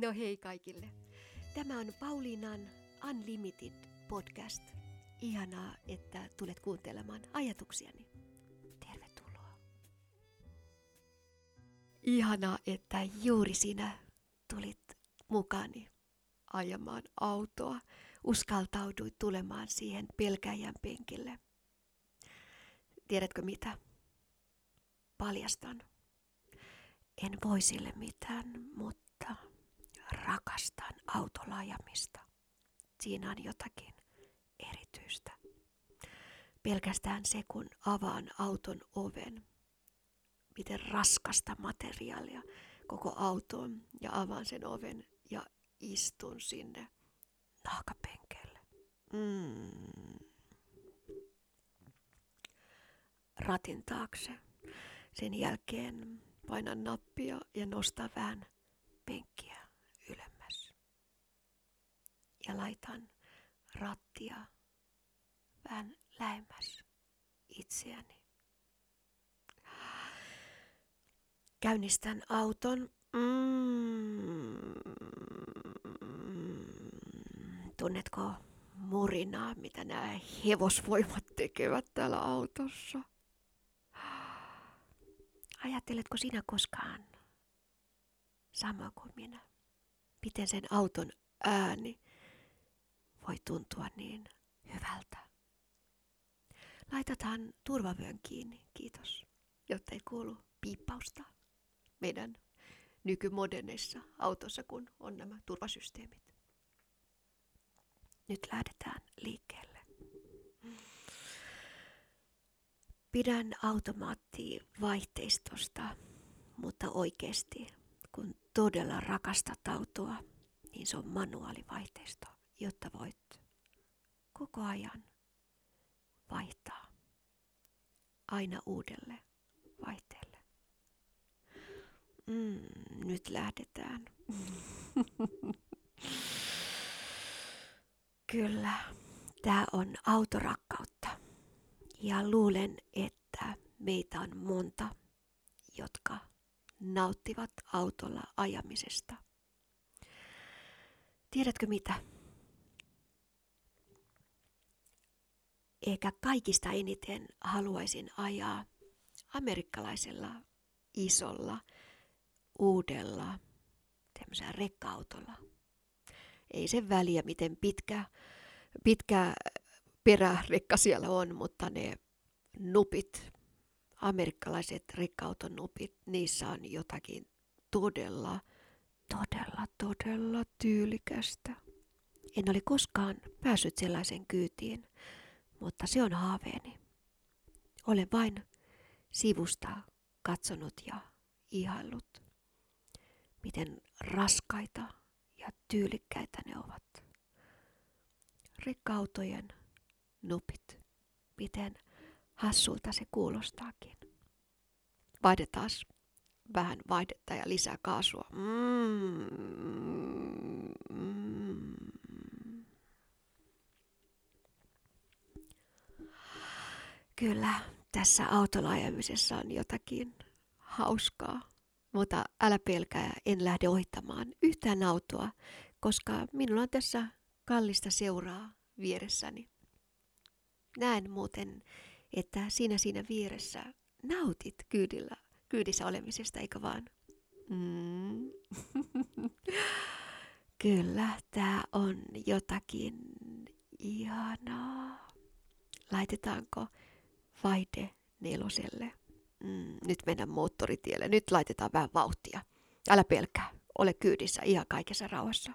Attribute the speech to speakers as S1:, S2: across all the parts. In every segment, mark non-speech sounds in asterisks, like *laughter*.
S1: No hei kaikille. Tämä on Pauliinan Unlimited podcast. Ihanaa, että tulet kuuntelemaan ajatuksiani. Tervetuloa. Ihanaa, että juuri sinä tulit mukani ajamaan autoa. Uskaltauduit tulemaan siihen pelkäjän penkille. Tiedätkö mitä? Paljastan. En voi sille mitään, mutta rakastan autolajamista. Siinä on jotakin erityistä. Pelkästään se, kun avaan auton oven, miten raskasta materiaalia koko autoon ja avaan sen oven ja istun sinne nahkapenkelle. Mm. Ratin taakse. Sen jälkeen painan nappia ja nostan vähän penkkiä. Ja laitan rattia vähän lähemmäs itseäni. Käynnistän auton. Mm. Tunnetko murinaa, mitä nämä hevosvoimat tekevät täällä autossa? Ajatteletko sinä koskaan sama kuin minä? Miten sen auton ääni voi tuntua niin hyvältä? Laitataan turvavyön kiinni, kiitos, jotta ei kuulu piippausta meidän nykymoderneissa autossa, kun on nämä turvasysteemit. Nyt lähdetään liikkeelle. Pidän automaattivaihteistosta, mutta oikeasti, kun todella rakastat autoa, niin se on manuaalivaihteisto, jotta voit koko ajan vaihtaa aina uudelle vaihteelle. Mm, nyt lähdetään. *laughs* Kyllä, tämä on autorakkautta. Ja luulen, että meitä on monta, jotka nauttivat autolla ajamisesta. Tiedätkö mitä? Eikä kaikista eniten haluaisin ajaa amerikkalaisella isolla, uudella, tämmöisellä rekka-autolla. Ei se väliä, miten pitkä, pitkä perärekka siellä on, mutta ne nupit, amerikkalaiset rekkauton nupit, niissä on jotakin todella, todella, todella tyylikästä. En ole koskaan päässyt sellaisen kyytiin, mutta se on haaveeni. Olen vain sivusta katsonut ja ihaillut, miten raskaita ja tyylikkäitä ne ovat. Rekkautojen nupit. Miten hassulta se kuulostaakin. Vaihdetaan vähän vaihdetta ja lisää kaasua. Mm. Kyllä, tässä autolla on jotakin hauskaa, mutta älä pelkää, en lähde ohittamaan yhtään autoa, koska minulla on tässä kallista seuraa vieressäni. Näen muuten, että sinä siinä vieressä nautit kyydillä, kyydissä olemisesta, eikö vaan? Mm. *laughs* Kyllä, tämä on jotakin ihanaa. Laitetaanko vaihde neloselle? Mm, nyt mennään moottoritielle. Nyt laitetaan vähän vauhtia. Älä pelkää, ole kyydissä ihan kaikessa rauhassa.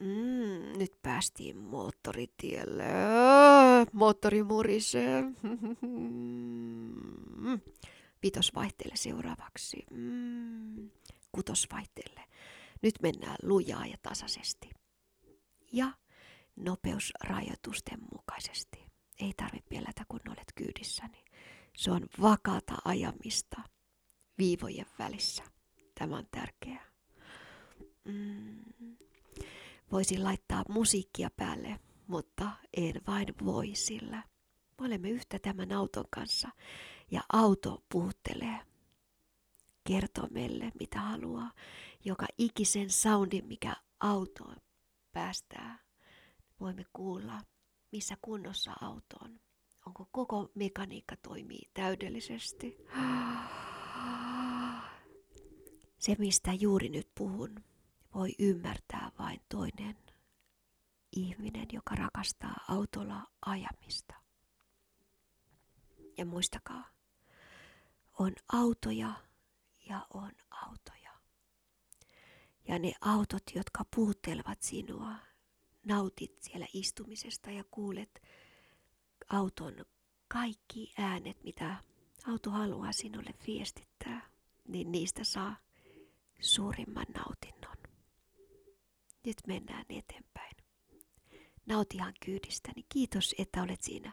S1: Mm, nyt päästiin moottoritielle. Moottori murisee. Vitosvaihteelle seuraavaksi. Mm, kutosvaihteelle. Nyt mennään lujaa ja tasaisesti. Ja nopeusrajoitusten mukaisesti. Ei tarvitse pelätä, kun olet kyydissäni. Se on vakaata ajamista viivojen välissä. Tämä on tärkeää. Mm. Voisin laittaa musiikkia päälle, mutta en vain voi sillä. Me olemme yhtä tämän auton kanssa ja auto puhuttelee. kertoo meille, mitä haluaa. Joka ikisen soundin, mikä autoon päästää, voimme kuulla, missä kunnossa auto on. Onko koko mekaniikka toimii täydellisesti. Se, mistä juuri nyt puhun, voi ymmärtää vain toinen ihminen, joka rakastaa autolla ajamista. Ja muistakaa, on autoja ja on autoja. Ja ne autot, jotka puuttelevat sinua, nautit siellä istumisesta ja kuulet auton kaikki äänet, mitä auto haluaa sinulle viestittää, niin niistä saa suurimman nautinnon. Nyt mennään eteenpäin. Nautihan kyydistäni. Kiitos, että olet siinä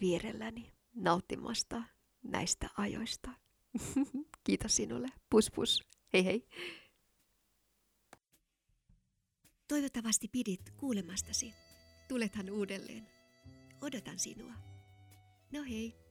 S1: vierelläni nauttimasta näistä ajoista. *laughs* Kiitos sinulle. Pus pus. Hei hei. Toivottavasti pidit kuulemastasi. Tulethan uudelleen. Odotan sinua. No hei.